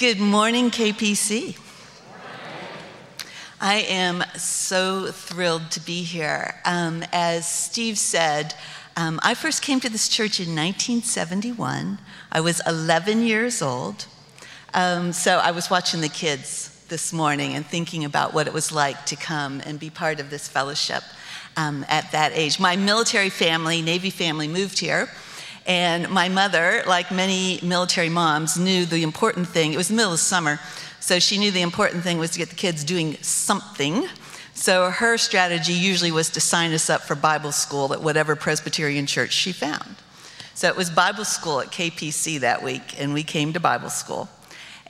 Good morning, KPC. I am so thrilled to be here. Um, as Steve said, um, I first came to this church in 1971. I was 11 years old. Um, so I was watching the kids this morning and thinking about what it was like to come and be part of this fellowship um, at that age. My military family, Navy family, moved here. And my mother, like many military moms, knew the important thing. It was the middle of summer so she knew the important thing was to get the kids doing something. So her strategy usually was to sign us up for Bible school at whatever Presbyterian church she found. So it was Bible school at KPC that week, and we came to Bible school.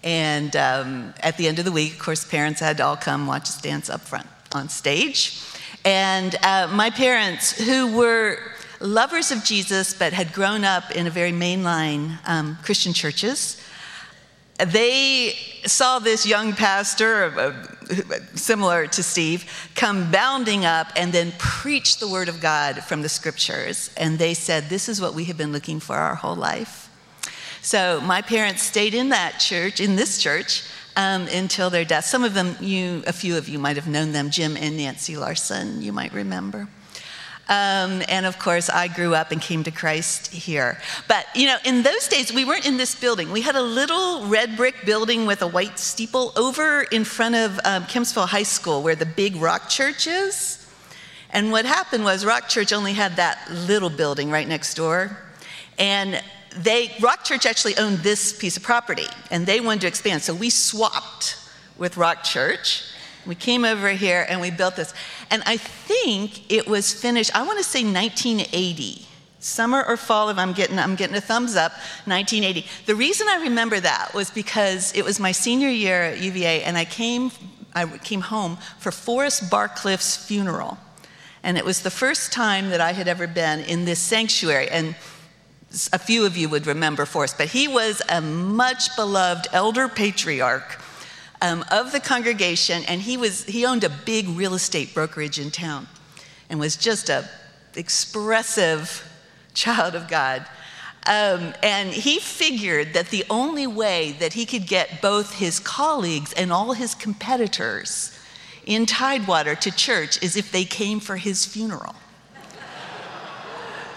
And um, at the end of the week, of course, parents had to all come watch us dance up front on stage. And uh, my parents, who were lovers of Jesus but had grown up in a very mainline um, Christian churches, they saw this young pastor, uh, similar to Steve, come bounding up and then preach the word of God from the scriptures. And they said, This is what we have been looking for our whole life. So my parents stayed in that church, in this church, um, until their death. Some of them, you, a few of you might have known them, Jim and Nancy Larson, you might remember. Um, and of course, I grew up and came to Christ here. But, you know, in those days, we weren't in this building. We had a little red brick building with a white steeple over in front of um, Kempsville High School where the big rock church is. And what happened was Rock Church only had that little building right next door. And they, Rock Church actually owned this piece of property and they wanted to expand. So we swapped with Rock Church. We came over here and we built this. And I think it was finished, I want to say 1980. Summer or fall, if I'm getting, I'm getting a thumbs up, 1980. The reason I remember that was because it was my senior year at UVA, and I came, I came home for Forrest Barcliff's funeral. And it was the first time that I had ever been in this sanctuary. And a few of you would remember Forrest, but he was a much beloved elder patriarch um, of the congregation, and he, was, he owned a big real estate brokerage in town and was just a expressive child of God. Um, and he figured that the only way that he could get both his colleagues and all his competitors in Tidewater to church is if they came for his funeral.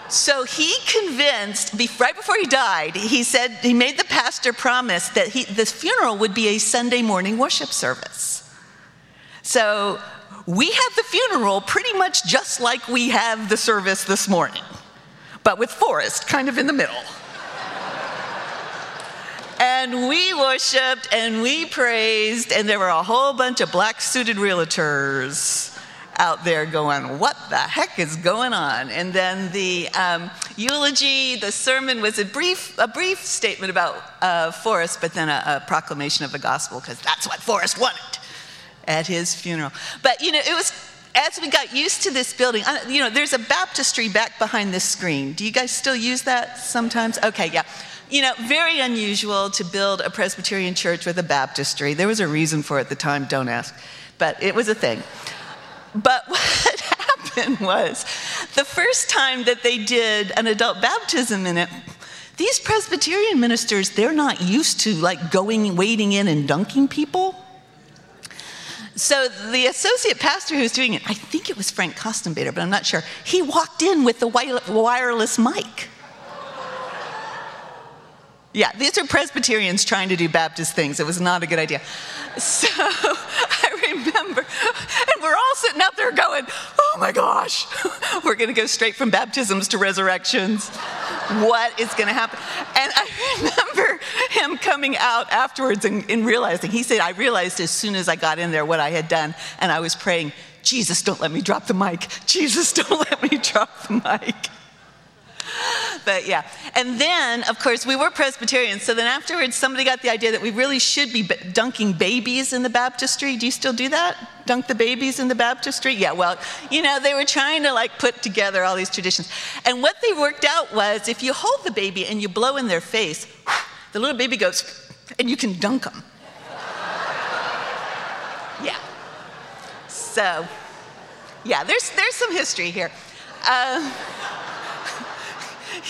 So he convinced, right before he died, he said, he made the pastor promise that he, this funeral would be a Sunday morning worship service. So we had the funeral pretty much just like we have the service this morning, but with Forrest kind of in the middle. and we worshiped and we praised, and there were a whole bunch of black suited realtors out there going, What the heck is going on? And then the um, eulogy, the sermon was a brief, a brief statement about uh, Forrest, but then a, a proclamation of the gospel, because that's what Forrest wanted at his funeral. But, you know, it was as we got used to this building, you know, there's a baptistry back behind this screen. Do you guys still use that sometimes? Okay, yeah. You know, very unusual to build a Presbyterian church with a baptistry. There was a reason for it at the time, don't ask, but it was a thing. But what happened was the first time that they did an adult baptism in it, these Presbyterian ministers, they're not used to like going, wading in and dunking people. So the associate pastor who's doing it, I think it was Frank Kostenbader, but I'm not sure, he walked in with the wireless mic. Yeah, these are Presbyterians trying to do Baptist things. It was not a good idea. So we're all sitting out there going, oh my gosh, we're going to go straight from baptisms to resurrections. What is going to happen? And I remember him coming out afterwards and, and realizing, he said, I realized as soon as I got in there what I had done, and I was praying, Jesus, don't let me drop the mic. Jesus, don't let me drop the mic but yeah. And then, of course, we were Presbyterians. So then afterwards, somebody got the idea that we really should be dunking babies in the baptistry. Do you still do that? Dunk the babies in the baptistry? Yeah, well, you know, they were trying to like put together all these traditions. And what they worked out was if you hold the baby and you blow in their face, the little baby goes, and you can dunk them. yeah. So, yeah, there's, there's some history here. Uh,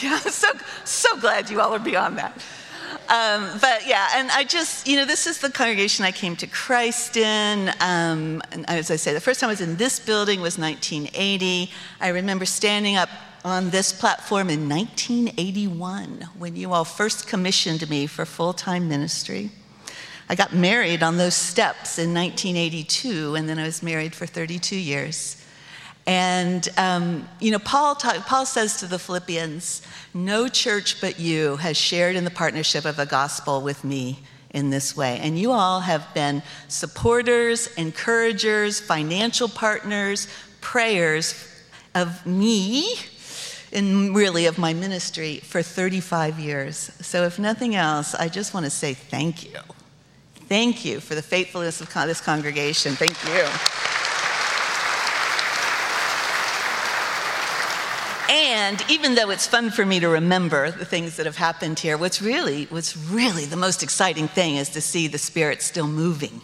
yeah, so, so glad you all are beyond that. Um, but yeah, and I just, you know, this is the congregation I came to Christ in. Um, and as I say, the first time I was in this building was 1980. I remember standing up on this platform in 1981 when you all first commissioned me for full time ministry. I got married on those steps in 1982, and then I was married for 32 years. And, um, you know, Paul, talk, Paul says to the Philippians, No church but you has shared in the partnership of the gospel with me in this way. And you all have been supporters, encouragers, financial partners, prayers of me and really of my ministry for 35 years. So, if nothing else, I just want to say thank you. Thank you for the faithfulness of this congregation. Thank you. And even though it's fun for me to remember the things that have happened here, what's really, what's really the most exciting thing is to see the Spirit still moving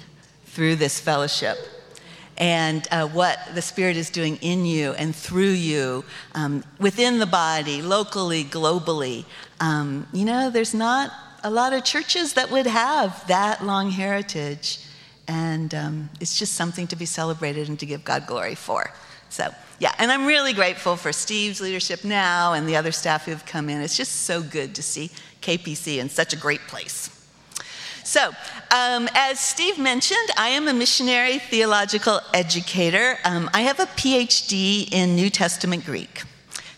through this fellowship and uh, what the Spirit is doing in you and through you, um, within the body, locally, globally. Um, you know, there's not a lot of churches that would have that long heritage. And um, it's just something to be celebrated and to give God glory for. So, yeah, and I'm really grateful for Steve's leadership now and the other staff who've come in. It's just so good to see KPC in such a great place. So, um, as Steve mentioned, I am a missionary theological educator. Um, I have a PhD in New Testament Greek.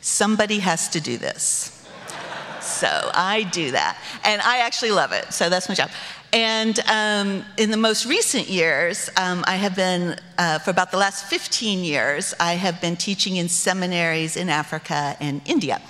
Somebody has to do this. So I do that. And I actually love it. So that's my job. And um, in the most recent years, um, I have been, uh, for about the last 15 years, I have been teaching in seminaries in Africa and India.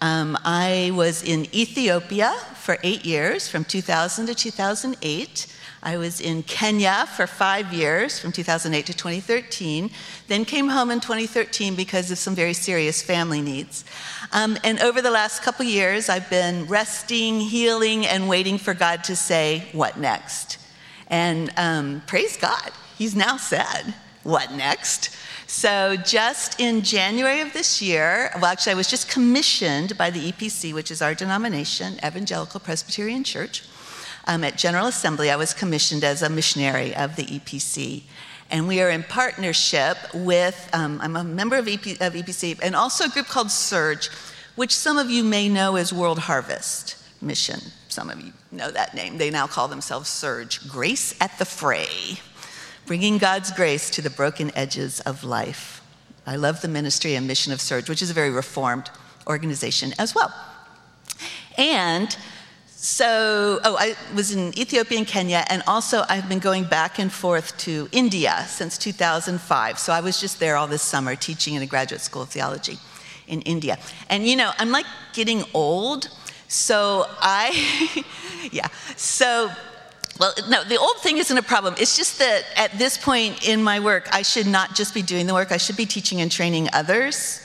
Um, I was in Ethiopia for eight years, from 2000 to 2008. I was in Kenya for five years, from 2008 to 2013, then came home in 2013 because of some very serious family needs. Um, and over the last couple years, I've been resting, healing, and waiting for God to say, What next? And um, praise God, He's now said, What next? So, just in January of this year, well, actually, I was just commissioned by the EPC, which is our denomination, Evangelical Presbyterian Church um, at General Assembly, I was commissioned as a missionary of the EPC. And we are in partnership with, um, I'm a member of, EP, of EPC, and also a group called Serge, which some of you may know as World Harvest Mission. Some of you know that name. They now call themselves Serge Grace at the Fray, bringing God's grace to the broken edges of life. I love the ministry and mission of Serge, which is a very reformed organization as well. And so, oh, I was in Ethiopia and Kenya, and also I've been going back and forth to India since 2005. So I was just there all this summer teaching in a graduate school of theology in India. And you know, I'm like getting old, so I, yeah, so. Well, no, the old thing isn't a problem. It's just that at this point in my work, I should not just be doing the work, I should be teaching and training others.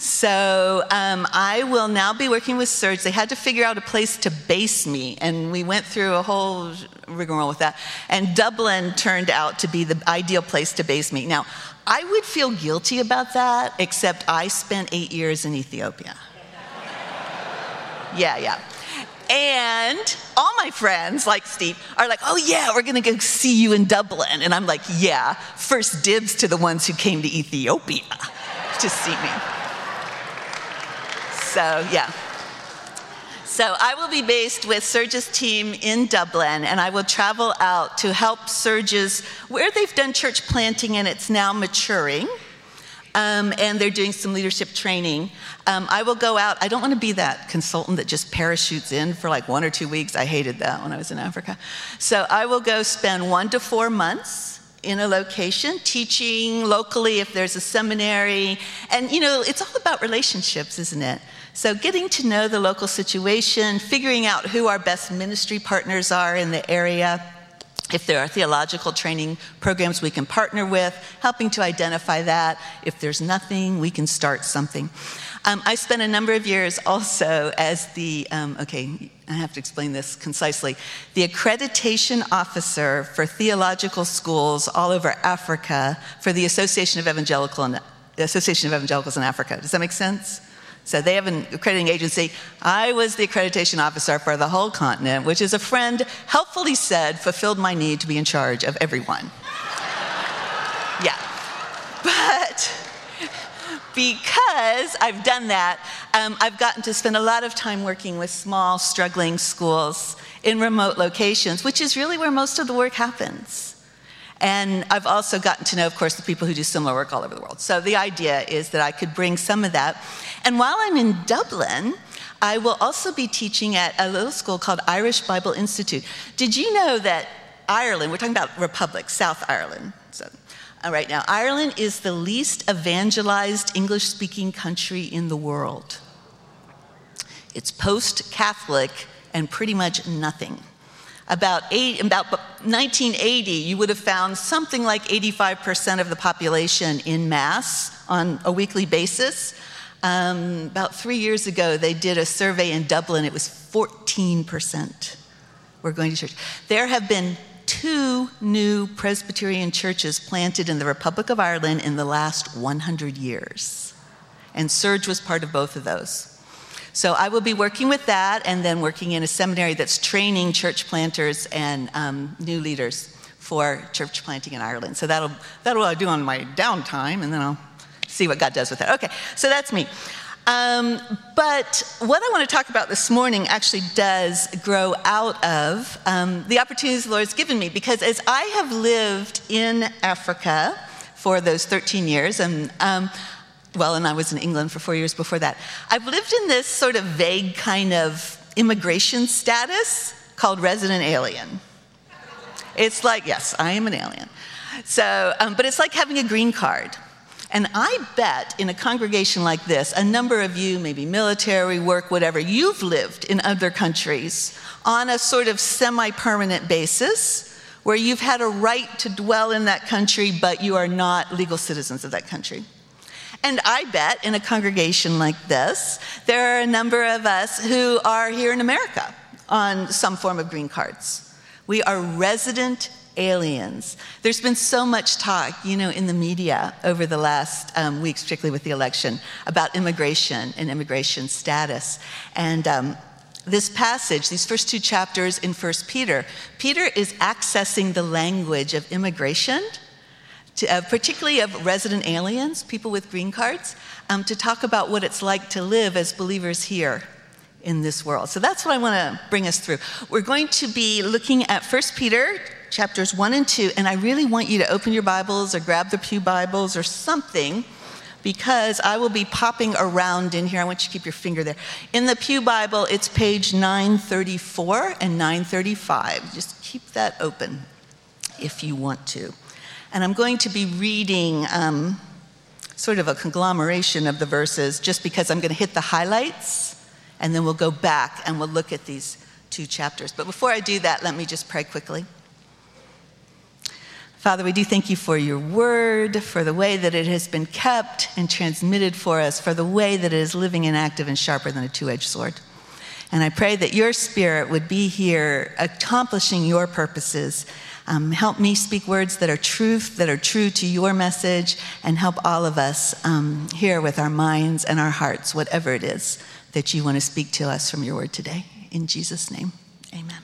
So um, I will now be working with Serge. They had to figure out a place to base me, and we went through a whole rigmarole with that. And Dublin turned out to be the ideal place to base me. Now, I would feel guilty about that, except I spent eight years in Ethiopia. yeah, yeah. And all my friends, like Steve, are like, oh yeah, we're gonna go see you in Dublin. And I'm like, yeah, first dibs to the ones who came to Ethiopia to see me. So, yeah. So, I will be based with Serge's team in Dublin, and I will travel out to help Serge's where they've done church planting and it's now maturing. Um, and they're doing some leadership training. Um, I will go out. I don't want to be that consultant that just parachutes in for like one or two weeks. I hated that when I was in Africa. So I will go spend one to four months in a location, teaching locally if there's a seminary. And you know, it's all about relationships, isn't it? So, getting to know the local situation, figuring out who our best ministry partners are in the area, if there are theological training programs we can partner with, helping to identify that. If there's nothing, we can start something. Um, I spent a number of years also as the, um, okay, I have to explain this concisely, the accreditation officer for theological schools all over Africa for the Association of Evangelical and, Association of Evangelicals in Africa. Does that make sense? So they have an accrediting agency. I was the accreditation officer for the whole continent, which, as a friend helpfully said, fulfilled my need to be in charge of everyone. yeah. But because I've done that, um, I've gotten to spend a lot of time working with small, struggling schools in remote locations, which is really where most of the work happens. And I've also gotten to know, of course, the people who do similar work all over the world. So the idea is that I could bring some of that. And while I'm in Dublin, I will also be teaching at a little school called Irish Bible Institute. Did you know that Ireland, we're talking about Republic, South Ireland. So, uh, right now, Ireland is the least evangelized English speaking country in the world. It's post Catholic and pretty much nothing about, eight, about 1980, you would have found something like 85% of the population in Mass on a weekly basis. Um, about three years ago, they did a survey in Dublin. It was 14% were going to church. There have been two new Presbyterian churches planted in the Republic of Ireland in the last 100 years. And Serge was part of both of those. So I will be working with that and then working in a seminary that's training church planters and um, new leaders for church planting in Ireland. So that'll, that'll what I do on my downtime, and then I'll see what God does with that. Okay, so that's me. Um, but what I want to talk about this morning actually does grow out of um, the opportunities the Lord's given me because as I have lived in Africa for those 13 years, and um, well, and I was in England for four years before that. I've lived in this sort of vague kind of immigration status called resident alien. It's like, yes, I am an alien. So, um, but it's like having a green card. And I bet in a congregation like this, a number of you, maybe military work, whatever, you've lived in other countries on a sort of semi permanent basis where you've had a right to dwell in that country, but you are not legal citizens of that country. And I bet in a congregation like this, there are a number of us who are here in America on some form of green cards. We are resident aliens. There's been so much talk, you know, in the media over the last um, weeks, particularly with the election, about immigration and immigration status. And um, this passage, these first two chapters in First Peter, Peter is accessing the language of immigration to, uh, particularly of resident aliens, people with green cards, um, to talk about what it's like to live as believers here in this world. So that's what I want to bring us through. We're going to be looking at 1 Peter chapters 1 and 2, and I really want you to open your Bibles or grab the Pew Bibles or something because I will be popping around in here. I want you to keep your finger there. In the Pew Bible, it's page 934 and 935. Just keep that open if you want to. And I'm going to be reading um, sort of a conglomeration of the verses just because I'm going to hit the highlights and then we'll go back and we'll look at these two chapters. But before I do that, let me just pray quickly. Father, we do thank you for your word, for the way that it has been kept and transmitted for us, for the way that it is living and active and sharper than a two edged sword. And I pray that your spirit would be here accomplishing your purposes um, help me speak words that are truth, that are true to your message, and help all of us um, here with our minds and our hearts, whatever it is that you want to speak to us from your word today. In Jesus' name, amen.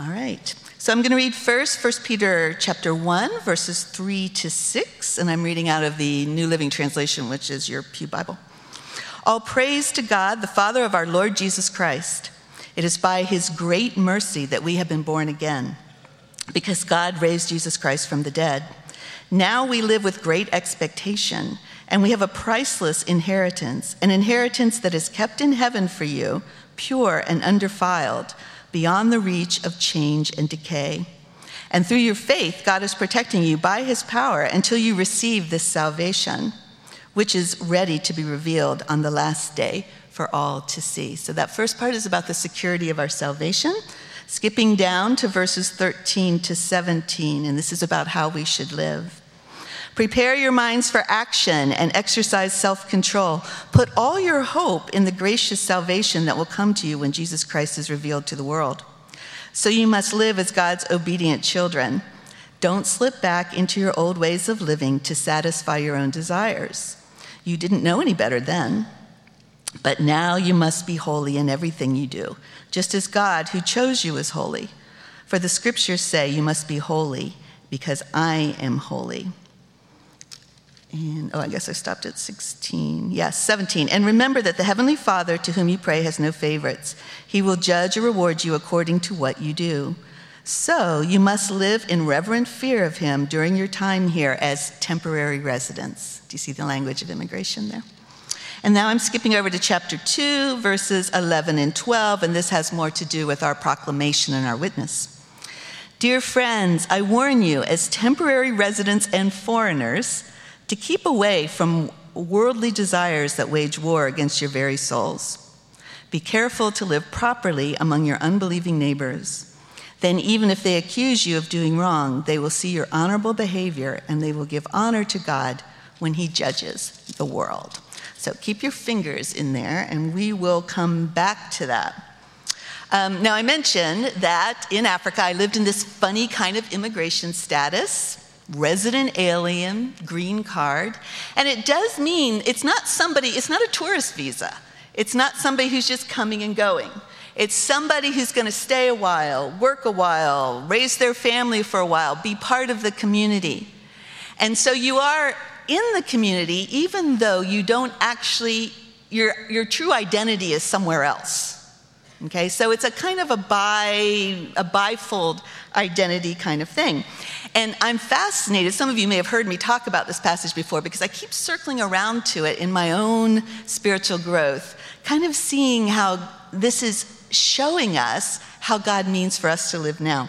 All right. So I'm going to read first 1 Peter chapter 1 verses 3 to 6 and I'm reading out of the New Living Translation which is your Pew Bible. All praise to God the Father of our Lord Jesus Christ. It is by his great mercy that we have been born again because God raised Jesus Christ from the dead. Now we live with great expectation, and we have a priceless inheritance, an inheritance that is kept in heaven for you, pure and undefiled, beyond the reach of change and decay. And through your faith, God is protecting you by his power until you receive this salvation, which is ready to be revealed on the last day for all to see. So, that first part is about the security of our salvation. Skipping down to verses 13 to 17, and this is about how we should live. Prepare your minds for action and exercise self control. Put all your hope in the gracious salvation that will come to you when Jesus Christ is revealed to the world. So you must live as God's obedient children. Don't slip back into your old ways of living to satisfy your own desires. You didn't know any better then. But now you must be holy in everything you do, just as God, who chose you, is holy. For the scriptures say you must be holy because I am holy. And oh, I guess I stopped at 16. Yes, 17. And remember that the Heavenly Father to whom you pray has no favorites. He will judge or reward you according to what you do. So you must live in reverent fear of Him during your time here as temporary residents. Do you see the language of immigration there? And now I'm skipping over to chapter 2, verses 11 and 12, and this has more to do with our proclamation and our witness. Dear friends, I warn you, as temporary residents and foreigners, to keep away from worldly desires that wage war against your very souls. Be careful to live properly among your unbelieving neighbors. Then, even if they accuse you of doing wrong, they will see your honorable behavior and they will give honor to God when He judges the world. So, keep your fingers in there and we will come back to that. Um, now, I mentioned that in Africa I lived in this funny kind of immigration status resident alien, green card. And it does mean it's not somebody, it's not a tourist visa. It's not somebody who's just coming and going. It's somebody who's going to stay a while, work a while, raise their family for a while, be part of the community. And so you are in the community even though you don't actually, your, your true identity is somewhere else. Okay, so it's a kind of a bi, a bifold identity kind of thing. And I'm fascinated, some of you may have heard me talk about this passage before because I keep circling around to it in my own spiritual growth, kind of seeing how this is showing us how God means for us to live now.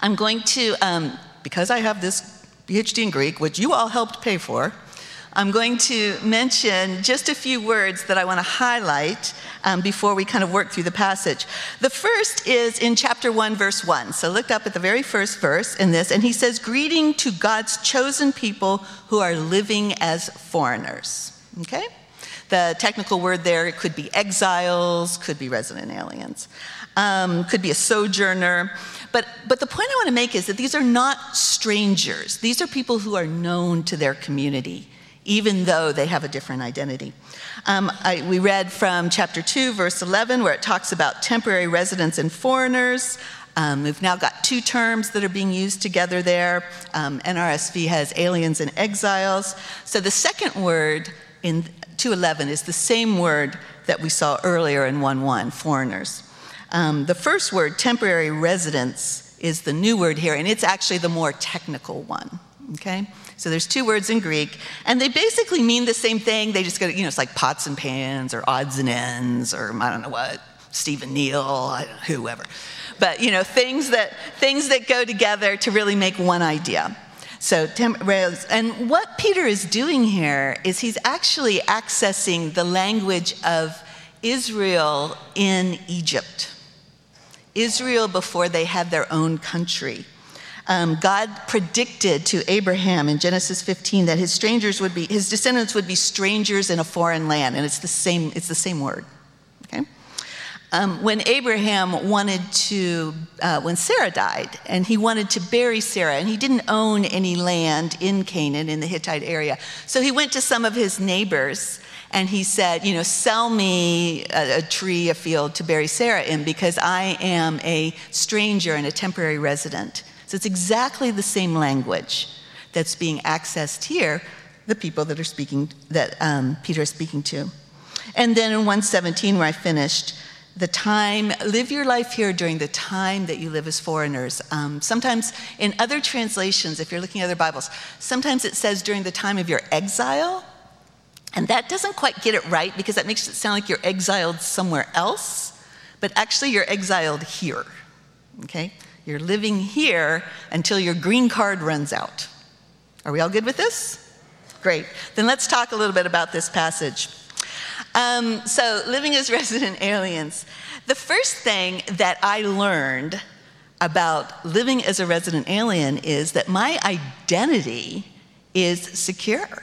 I'm going to, um, because I have this PhD in Greek, which you all helped pay for, I'm going to mention just a few words that I want to highlight um, before we kind of work through the passage. The first is in chapter 1, verse 1. So look up at the very first verse in this, and he says, Greeting to God's chosen people who are living as foreigners. Okay? The technical word there it could be exiles, could be resident aliens, um, could be a sojourner. But, but the point I want to make is that these are not strangers. These are people who are known to their community even though they have a different identity. Um, I, we read from chapter 2, verse 11, where it talks about temporary residents and foreigners. Um, we've now got two terms that are being used together there. Um, NRSV has aliens and exiles. So the second word in 211 is the same word that we saw earlier in 1.1, foreigners. Um, the first word, temporary residents, is the new word here, and it's actually the more technical one. Okay? So there's two words in Greek, and they basically mean the same thing. They just go, you know, it's like pots and pans or odds and ends or I don't know what, Stephen Neal, whoever. But, you know, things that, things that go together to really make one idea. So, and what Peter is doing here is he's actually accessing the language of Israel in Egypt. Israel before they had their own country. Um, God predicted to Abraham in Genesis 15 that his strangers would be, his descendants would be strangers in a foreign land, and it's the same, it's the same word. Um, when Abraham wanted to, uh, when Sarah died, and he wanted to bury Sarah, and he didn't own any land in Canaan in the Hittite area, so he went to some of his neighbors and he said, You know, sell me a, a, tree, a field to bury Sarah in because I am a stranger and a temporary resident. So it's exactly the same language that's being accessed here, the people that are speaking, that um, Peter is speaking to. And then in 117, where I finished, the time, live your life here during the time that you live as foreigners. Um, sometimes in other translations, if you're looking at other Bibles, sometimes it says during the time of your exile. And that doesn't quite get it right because that makes it sound like you're exiled somewhere else, but actually you're exiled here. Okay? You're living here until your green card runs out. Are we all good with this? Great. Then let's talk a little bit about this passage. Um, so, living as resident aliens. The first thing that I learned about living as a resident alien is that my identity is secure.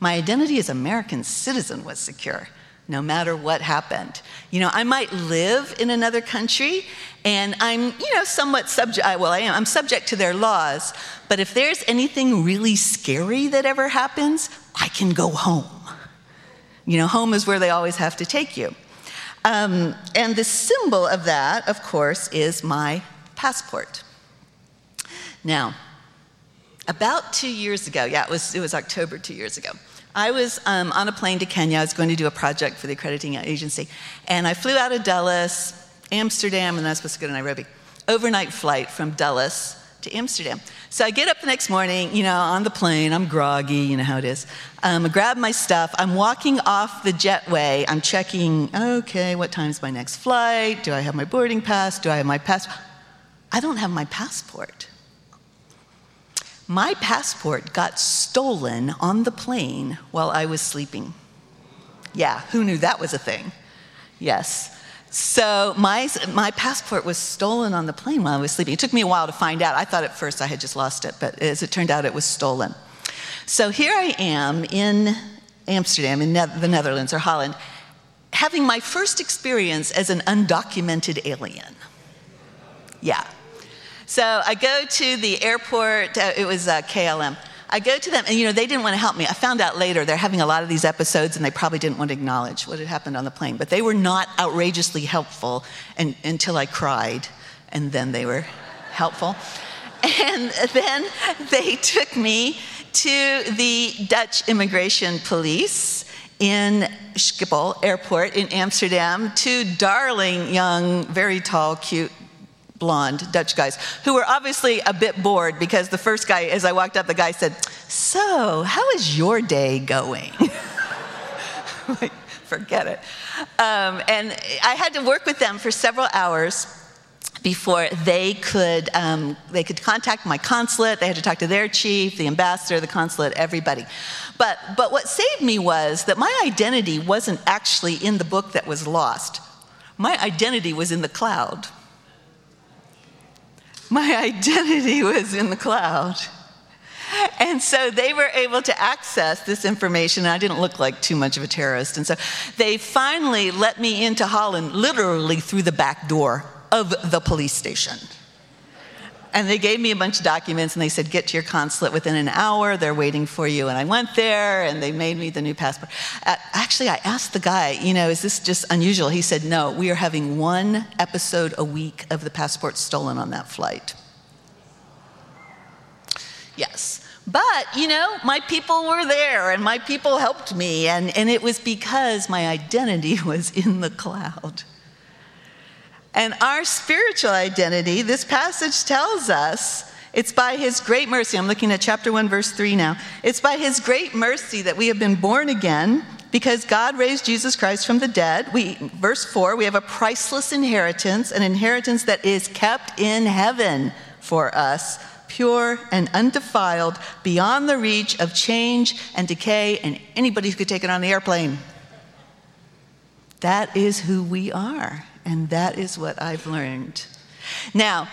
My identity as American citizen was secure no matter what happened. You know, I might live in another country and I'm, you know, somewhat subject, well, I am, I'm subject to their laws, but if there's anything really scary that ever happens, I can go home. You know, home is where they always have to take you. Um, and the symbol of that, of course, is my passport. Now, about two years ago, yeah, it was, it was October two years ago, I was um, on a plane to Kenya. I was going to do a project for the accrediting agency. And I flew out of Dulles, Amsterdam, and I was supposed to go to Nairobi. Overnight flight from Dulles to Amsterdam. So I get up the next morning, you know, on the plane, I'm groggy, you know how it is. Um, I grab my stuff, I'm walking off the jetway, I'm checking, okay, what time's my next flight? Do I have my boarding pass? Do I have my passport? I don't have my passport. My passport got stolen on the plane while I was sleeping. Yeah, who knew that was a thing? Yes. So my, my passport was stolen on the plane while I was sleeping. It took me a while to find out. I thought at first I had just lost it, but as it turned out, it was stolen. So here I am in Amsterdam, in ne- the Netherlands or Holland, having my first experience as an undocumented alien. Yeah. So I go to the airport, uh, it was uh, KLM. I go to them, and you know, they didn't want to help me. I found out later they're having a lot of these episodes, and they probably didn't want to acknowledge what had happened on the plane. But they were not outrageously helpful and, until I cried, and then they were helpful. And then they took me to the Dutch immigration police in Schiphol Airport in Amsterdam, two darling, young, very tall, cute blonde Dutch guys who were obviously a bit bored because the first guy, as I walked up, the guy said, So, how is your day going? forget it. Um, and I had to work with them for several hours before they could um, they could contact my consulate they had to talk to their chief the ambassador the consulate everybody but but what saved me was that my identity wasn't actually in the book that was lost my identity was in the cloud my identity was in the cloud. And so they were able to access this information. I didn't look like too much of a terrorist. And so they finally let me into Holland literally through the back door of the police station. And they gave me a bunch of documents and they said, get to your consulate within an hour. They're waiting for you. And I went there and they made me the new passport. Actually, I asked the guy, you know, is this just unusual? He said, no, we are having one episode a week of the passport stolen on that flight. Yes. But, you know, my people were there and my people helped me. And, and it was because my identity was in the cloud. And our spiritual identity, this passage tells us, it's by his great mercy. I'm looking at chapter 1, verse 3 now. It's by his great mercy that we have been born again because God raised Jesus Christ from the dead. We, verse 4, we have a priceless inheritance, an inheritance that is kept in heaven for us, pure and undefiled, beyond the reach of change and decay, and anybody who could take it on the airplane. That is who we are. And that is what I've learned. Now,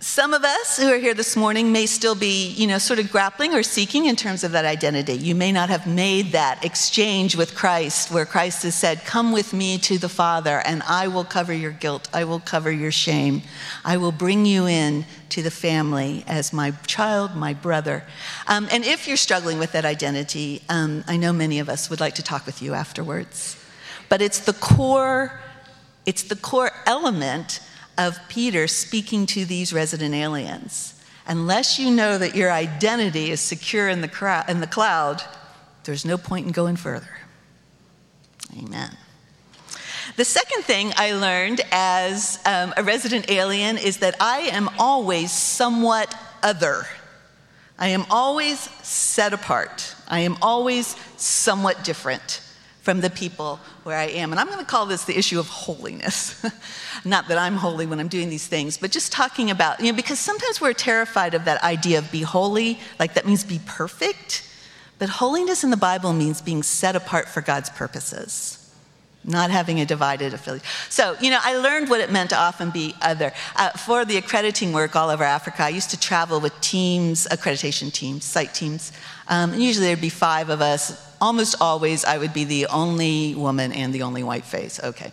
some of us who are here this morning may still be, you know, sort of grappling or seeking in terms of that identity. You may not have made that exchange with Christ where Christ has said, Come with me to the Father, and I will cover your guilt. I will cover your shame. I will bring you in to the family as my child, my brother. Um, and if you're struggling with that identity, um, I know many of us would like to talk with you afterwards. But it's the core it's the core element of Peter speaking to these resident aliens. Unless you know that your identity is secure in the, crowd, in the cloud, there's no point in going further. Amen. The second thing I learned as um, a resident alien is that I am always somewhat other. I am always set apart. I am always somewhat different from the people where I am. And I'm going to call this the issue of holiness. Not that I'm holy when I'm doing these things, but just talking about, you know, because sometimes we're terrified of that idea of be holy, like that means be perfect. But holiness in the Bible means being set apart for God's purposes not having a divided affiliate. So, you know, I learned what it meant to often be other. Uh, for the accrediting work all over Africa, I used to travel with teams, accreditation teams, site teams. Um, and usually there'd be five of us. Almost always, I would be the only woman and the only white face. Okay.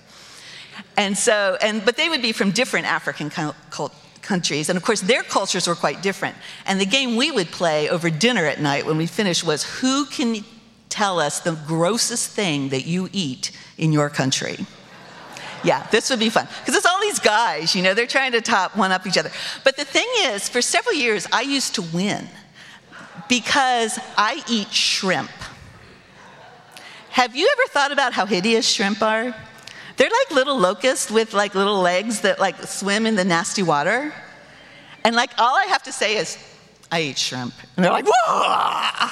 And so, and but they would be from different African countries, and of course their cultures were quite different. And the game we would play over dinner at night when we finished was who can tell us the grossest thing that you eat in your country. Yeah, this would be fun. Because it's all these guys, you know, they're trying to top one up each other. But the thing is, for several years, I used to win because I eat shrimp. Have you ever thought about how hideous shrimp are? They're like little locusts with like little legs that like swim in the nasty water. And like all I have to say is, I eat shrimp. And they're like, whoa!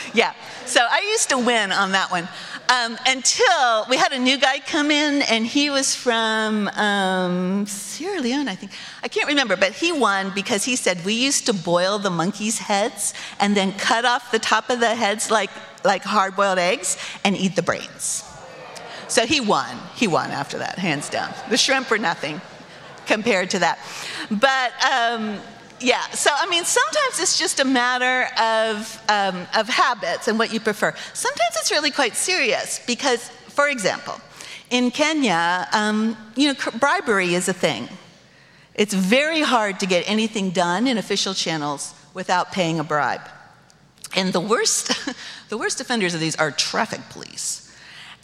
yeah, so I used to win on that one. Um, until we had a new guy come in, and he was from um, Sierra Leone, I think. I can't remember, but he won because he said we used to boil the monkeys' heads and then cut off the top of the heads like, like hard boiled eggs and eat the brains. So he won. He won after that, hands down. The shrimp were nothing compared to that. But um, yeah, so I mean, sometimes it's just a matter of, um, of habits and what you prefer. Sometimes it's really quite serious because, for example, in Kenya, um, you know, bribery is a thing. It's very hard to get anything done in official channels without paying a bribe. And the worst, the worst offenders of these are traffic police.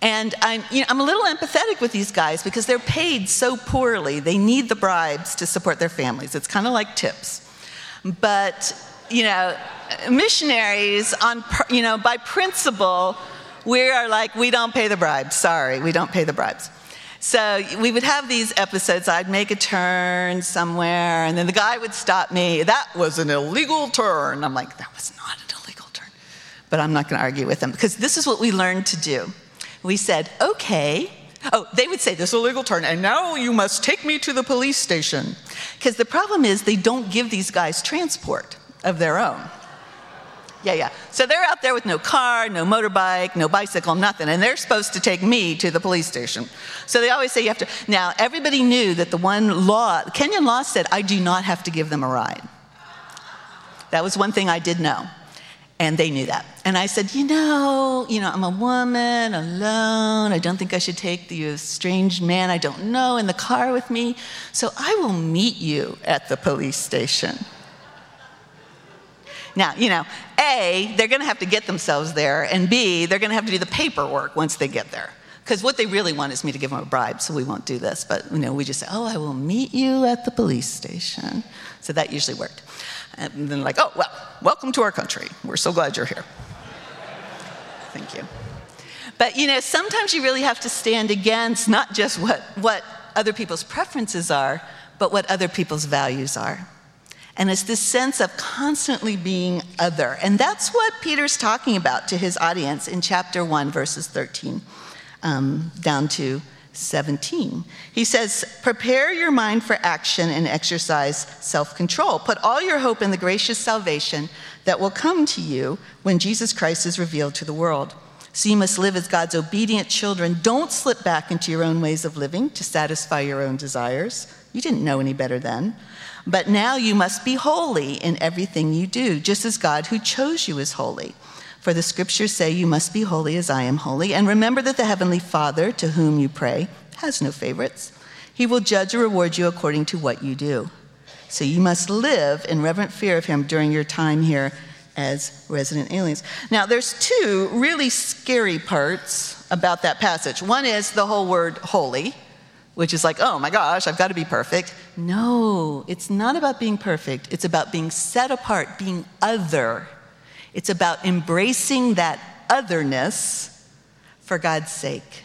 And I'm, you know, I'm a little empathetic with these guys because they're paid so poorly. They need the bribes to support their families. It's kind of like tips. But, you know, missionaries, on, you know, by principle, we are like, we don't pay the bribes. Sorry, we don't pay the bribes. So we would have these episodes. I'd make a turn somewhere, and then the guy would stop me. That was an illegal turn. I'm like, that was not an illegal turn. But I'm not going to argue with him because this is what we learned to do. We said, okay. Oh, they would say, this is a legal turn, and now you must take me to the police station. Because the problem is they don't give these guys transport of their own. Yeah, yeah. So they're out there with no car, no motorbike, no bicycle, nothing, and they're supposed to take me to the police station. So they always say you have to. Now, everybody knew that the one law, Kenyan law said, I do not have to give them a ride. That was one thing I did know. And they knew that. And I said, you know, you know, I'm a woman, alone. I don't think I should take the uh, strange man I don't know in the car with me. So I will meet you at the police station. Now, you know, A, they're going to have to get themselves there, and B, they're going to have to do the paperwork once they get there. Because what they really want is me to give them a bribe, so we won't do this. But, you know, we just say, oh, I will meet you at the police station. So that usually worked. And then, like, oh, well, welcome to our country. We're so glad you're here. Thank you. But, you know, sometimes you really have to stand against not just what, what other people's preferences are, but what other people's values are. And it's this sense of constantly being other. And that's what Peter's talking about to his audience in chapter 1, verses 13 um, down to 17. He says, Prepare your mind for action and exercise self control. Put all your hope in the gracious salvation that will come to you when Jesus Christ is revealed to the world. So you must live as God's obedient children. Don't slip back into your own ways of living to satisfy your own desires. You didn't know any better then. But now you must be holy in everything you do, just as God who chose you is holy. For the scriptures say, You must be holy as I am holy. And remember that the Heavenly Father, to whom you pray, has no favorites. He will judge or reward you according to what you do. So you must live in reverent fear of Him during your time here as resident aliens. Now, there's two really scary parts about that passage. One is the whole word holy, which is like, oh my gosh, I've got to be perfect. No, it's not about being perfect. It's about being set apart, being other it's about embracing that otherness for God's sake.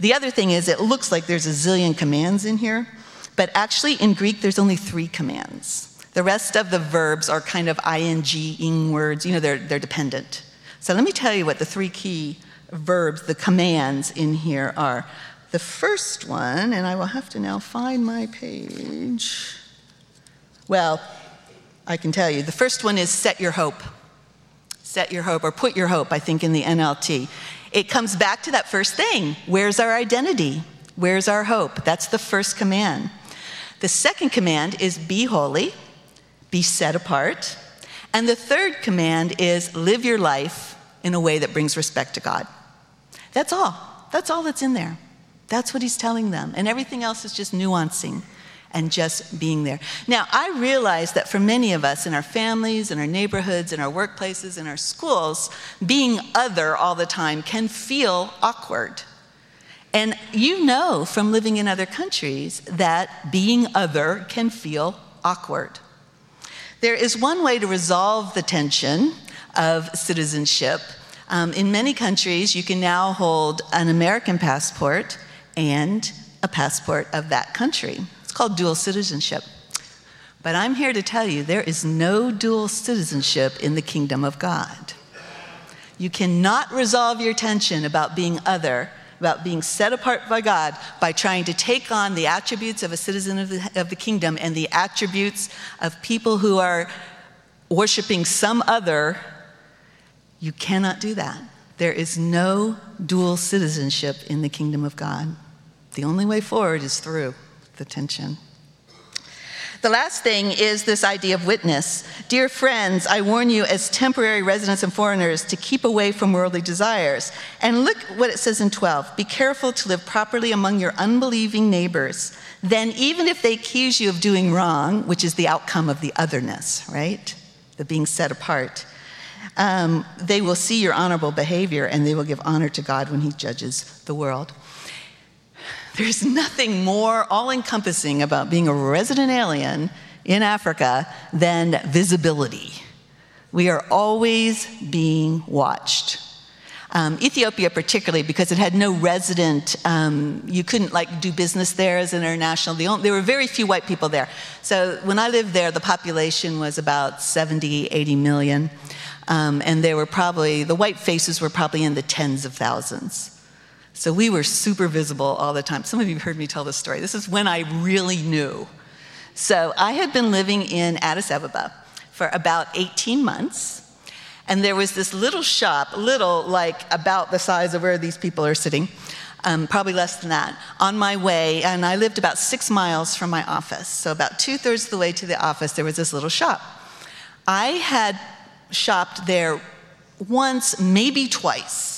The other thing is, it looks like there's a zillion commands in here, but actually in Greek, there's only three commands. The rest of the verbs are kind of ing ing words, you know, they're, they're dependent. So let me tell you what the three key verbs, the commands in here are. The first one, and I will have to now find my page. Well, I can tell you. The first one is set your hope. Set your hope, or put your hope, I think, in the NLT. It comes back to that first thing where's our identity? Where's our hope? That's the first command. The second command is be holy, be set apart. And the third command is live your life in a way that brings respect to God. That's all. That's all that's in there. That's what he's telling them. And everything else is just nuancing and just being there. Now, I realize that for many of us in our families, in our neighborhoods, in our workplaces, in our schools, being other all the time can feel awkward. And you know from living in other countries that being other can feel awkward. There is one way to resolve the tension of citizenship. Um, in many countries, you can now hold an American passport and a passport of that country. Called dual citizenship. But I'm here to tell you there is no dual citizenship in the kingdom of God. You cannot resolve your tension about being other about being set apart by God by trying to take on the attributes of a citizen of the, of the kingdom and the attributes of people who are worshiping some other, you cannot do that. There is no dual citizenship in the kingdom of God. The only way forward is through the tension. The last thing is this idea of witness. Dear friends, I warn you as temporary residents and foreigners to keep away from worldly desires. And look what it says in 12 Be careful to live properly among your unbelieving neighbors. Then, even if they accuse you of doing wrong, which is the outcome of the otherness, right? The being set apart, um, they will see your honorable behavior and they will give honor to God when He judges the world. There's nothing more all encompassing about being a resident alien in Africa than visibility. We are always being watched. Um, Ethiopia, particularly, because it had no resident, um, you couldn't like do business there as an international. The only, there were very few white people there. So when I lived there, the population was about 70, 80 million. Um, and they were probably, the white faces were probably in the tens of thousands. So we were super visible all the time. Some of you heard me tell this story. This is when I really knew. So I had been living in Addis Ababa for about 18 months. And there was this little shop, little like about the size of where these people are sitting, um, probably less than that, on my way. And I lived about six miles from my office. So about two thirds of the way to the office, there was this little shop. I had shopped there once, maybe twice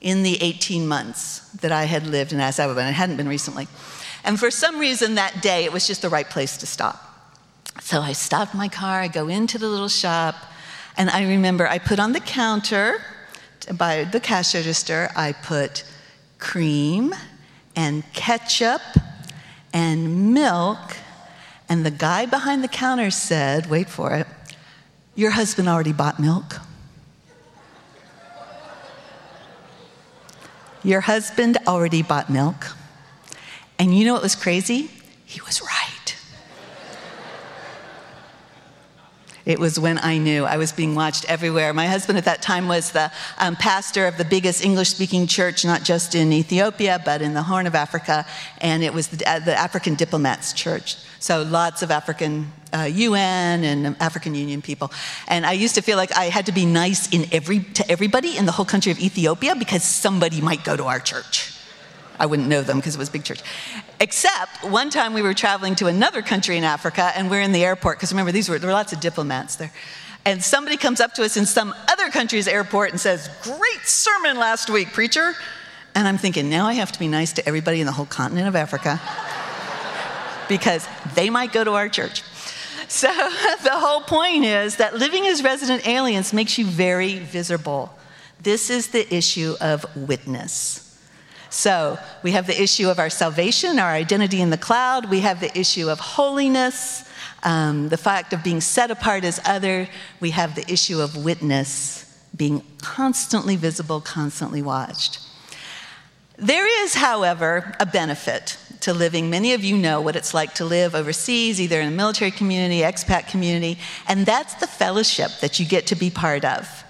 in the 18 months that I had lived in and it hadn't been recently. And for some reason that day, it was just the right place to stop. So I stopped my car, I go into the little shop, and I remember I put on the counter by the cash register, I put cream and ketchup and milk, and the guy behind the counter said, wait for it, your husband already bought milk. Your husband already bought milk. And you know what was crazy? He was right. It was when I knew I was being watched everywhere. My husband at that time was the um, pastor of the biggest English speaking church, not just in Ethiopia, but in the Horn of Africa, and it was the, uh, the African Diplomats Church. So lots of African uh, UN and African Union people. And I used to feel like I had to be nice in every, to everybody in the whole country of Ethiopia because somebody might go to our church. I wouldn't know them because it was big church. Except one time we were traveling to another country in Africa and we're in the airport because remember these were there were lots of diplomats there. And somebody comes up to us in some other country's airport and says, "Great sermon last week, preacher." And I'm thinking, now I have to be nice to everybody in the whole continent of Africa because they might go to our church. So the whole point is that living as resident aliens makes you very visible. This is the issue of witness. So we have the issue of our salvation, our identity in the cloud. We have the issue of holiness, um, the fact of being set apart as other. We have the issue of witness, being constantly visible, constantly watched. There is, however, a benefit to living. Many of you know what it's like to live overseas, either in a military community, expat community, and that's the fellowship that you get to be part of.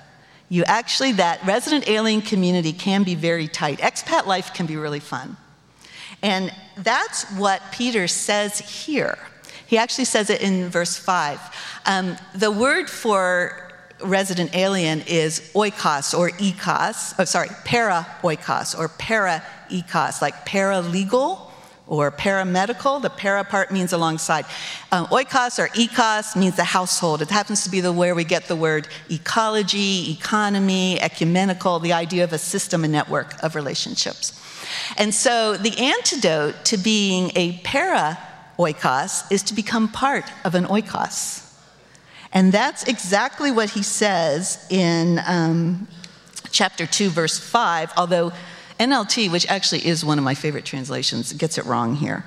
You actually, that resident alien community can be very tight. Expat life can be really fun. And that's what Peter says here. He actually says it in verse 5. Um, the word for resident alien is oikos or ekos, oh, sorry, para oikos or para ekos, like paralegal or paramedical. The para part means alongside. Um, oikos or ecos means the household. It happens to be the where we get the word ecology, economy, ecumenical, the idea of a system, a network of relationships. And so the antidote to being a para oikos is to become part of an oikos. And that's exactly what he says in um, chapter 2, verse 5, although NLT, which actually is one of my favorite translations, gets it wrong here.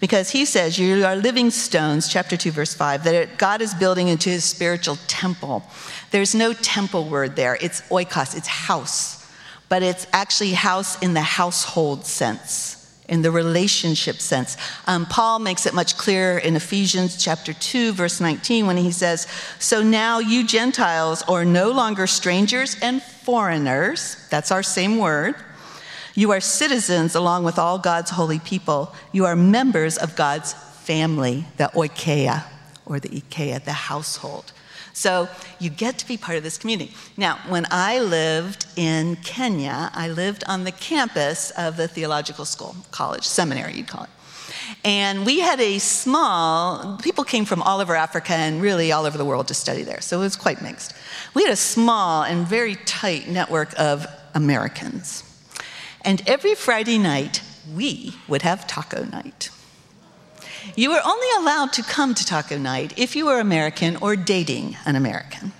Because he says, You are living stones, chapter 2, verse 5, that God is building into his spiritual temple. There's no temple word there, it's oikos, it's house. But it's actually house in the household sense in the relationship sense. Um, Paul makes it much clearer in Ephesians chapter 2, verse 19, when he says, So now you Gentiles are no longer strangers and foreigners, that's our same word. You are citizens along with all God's holy people. You are members of God's family, the oikeia, or the ikeia, the household. So you get to be part of this community. Now, when I lived in Kenya, I lived on the campus of the theological school, college, seminary, you'd call it. And we had a small, people came from all over Africa and really all over the world to study there, so it was quite mixed. We had a small and very tight network of Americans. And every Friday night, we would have taco night. You were only allowed to come to taco night if you were American or dating an American.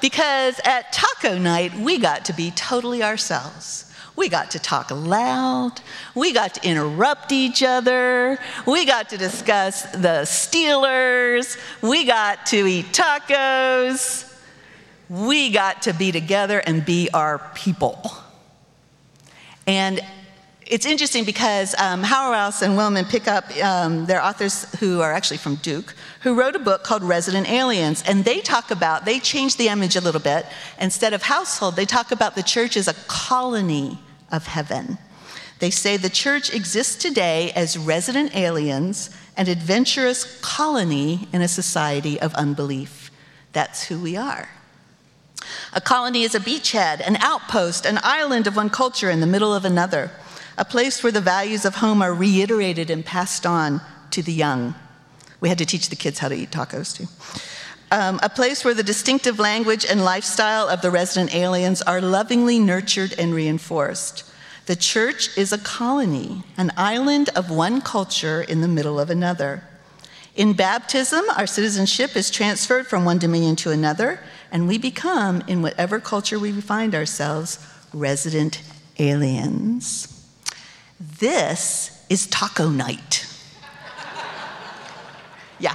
Because at taco night, we got to be totally ourselves. We got to talk loud. We got to interrupt each other. We got to discuss the Steelers. We got to eat tacos. We got to be together and be our people. And it's interesting because um, Hauerwas and Willimon pick up um, their authors who are actually from Duke, who wrote a book called Resident Aliens. And they talk about, they change the image a little bit. Instead of household, they talk about the church as a colony of heaven. They say the church exists today as resident aliens, an adventurous colony in a society of unbelief. That's who we are. A colony is a beachhead, an outpost, an island of one culture in the middle of another a place where the values of home are reiterated and passed on to the young. We had to teach the kids how to eat tacos too. Um, a place where the distinctive language and lifestyle of the resident aliens are lovingly nurtured and reinforced. The church is a colony, an island of one culture in the middle of another. In baptism, our citizenship is transferred from one dominion to another, and we become, in whatever culture we find ourselves, resident aliens. This is taco night. yeah.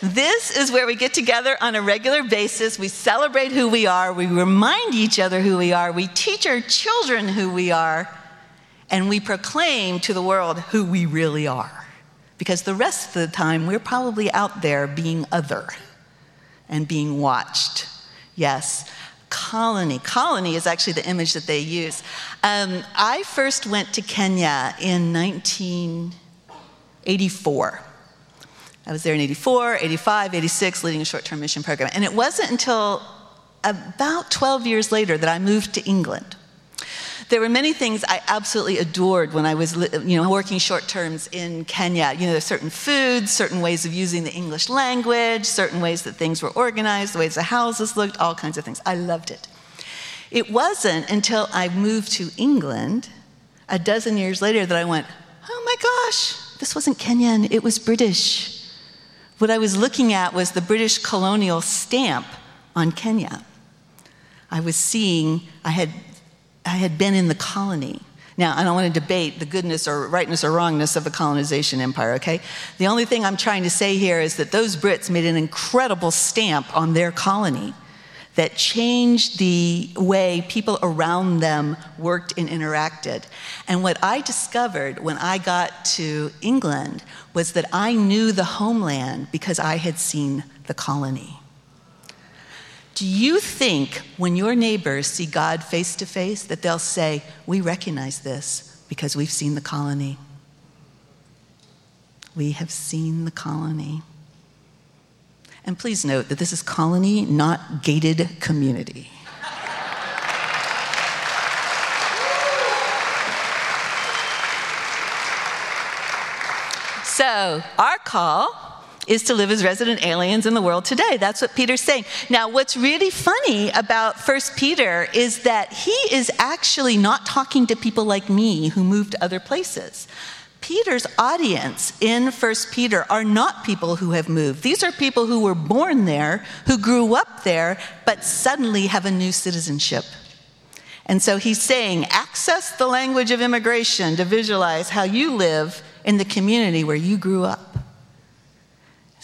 This is where we get together on a regular basis. We celebrate who we are. We remind each other who we are. We teach our children who we are. And we proclaim to the world who we really are. Because the rest of the time, we're probably out there being other and being watched. Yes, colony. Colony is actually the image that they use. Um, I first went to Kenya in 1984. I was there in 84, 85, 86, leading a short term mission program. And it wasn't until about 12 years later that I moved to England. There were many things I absolutely adored when I was you know, working short terms in Kenya. You know, certain foods, certain ways of using the English language, certain ways that things were organized, the ways the houses looked, all kinds of things. I loved it. It wasn't until I moved to England a dozen years later that I went, oh my gosh, this wasn't Kenyan, it was British. What I was looking at was the British colonial stamp on Kenya. I was seeing, I had I had been in the colony. Now, I don't want to debate the goodness or rightness or wrongness of the colonization empire, okay? The only thing I'm trying to say here is that those Brits made an incredible stamp on their colony that changed the way people around them worked and interacted. And what I discovered when I got to England was that I knew the homeland because I had seen the colony. Do you think when your neighbors see God face to face that they'll say, We recognize this because we've seen the colony? We have seen the colony. And please note that this is colony, not gated community. So, our call is to live as resident aliens in the world today. That's what Peter's saying. Now, what's really funny about First Peter is that he is actually not talking to people like me who moved to other places. Peter's audience in 1 Peter are not people who have moved. These are people who were born there, who grew up there, but suddenly have a new citizenship. And so he's saying, access the language of immigration to visualize how you live in the community where you grew up.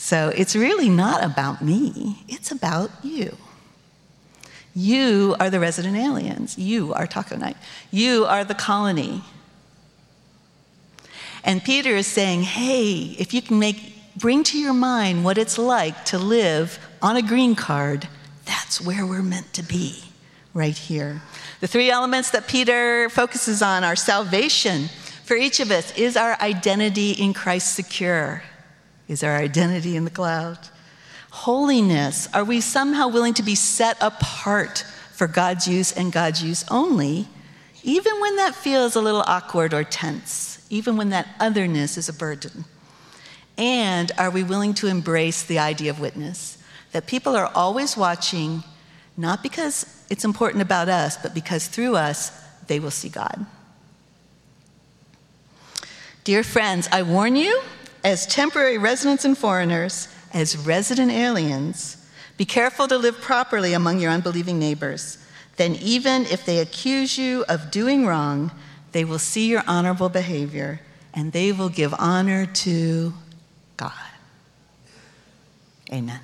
So it's really not about me, it's about you. You are the resident aliens. You are Taco Night. You are the colony. And Peter is saying, hey, if you can make, bring to your mind what it's like to live on a green card, that's where we're meant to be, right here. The three elements that Peter focuses on are salvation. For each of us, is our identity in Christ secure? Is our identity in the cloud? Holiness, are we somehow willing to be set apart for God's use and God's use only, even when that feels a little awkward or tense, even when that otherness is a burden? And are we willing to embrace the idea of witness? That people are always watching, not because it's important about us, but because through us, they will see God. Dear friends, I warn you, as temporary residents and foreigners, as resident aliens, be careful to live properly among your unbelieving neighbors. Then, even if they accuse you of doing wrong, they will see your honorable behavior and they will give honor to God. Amen.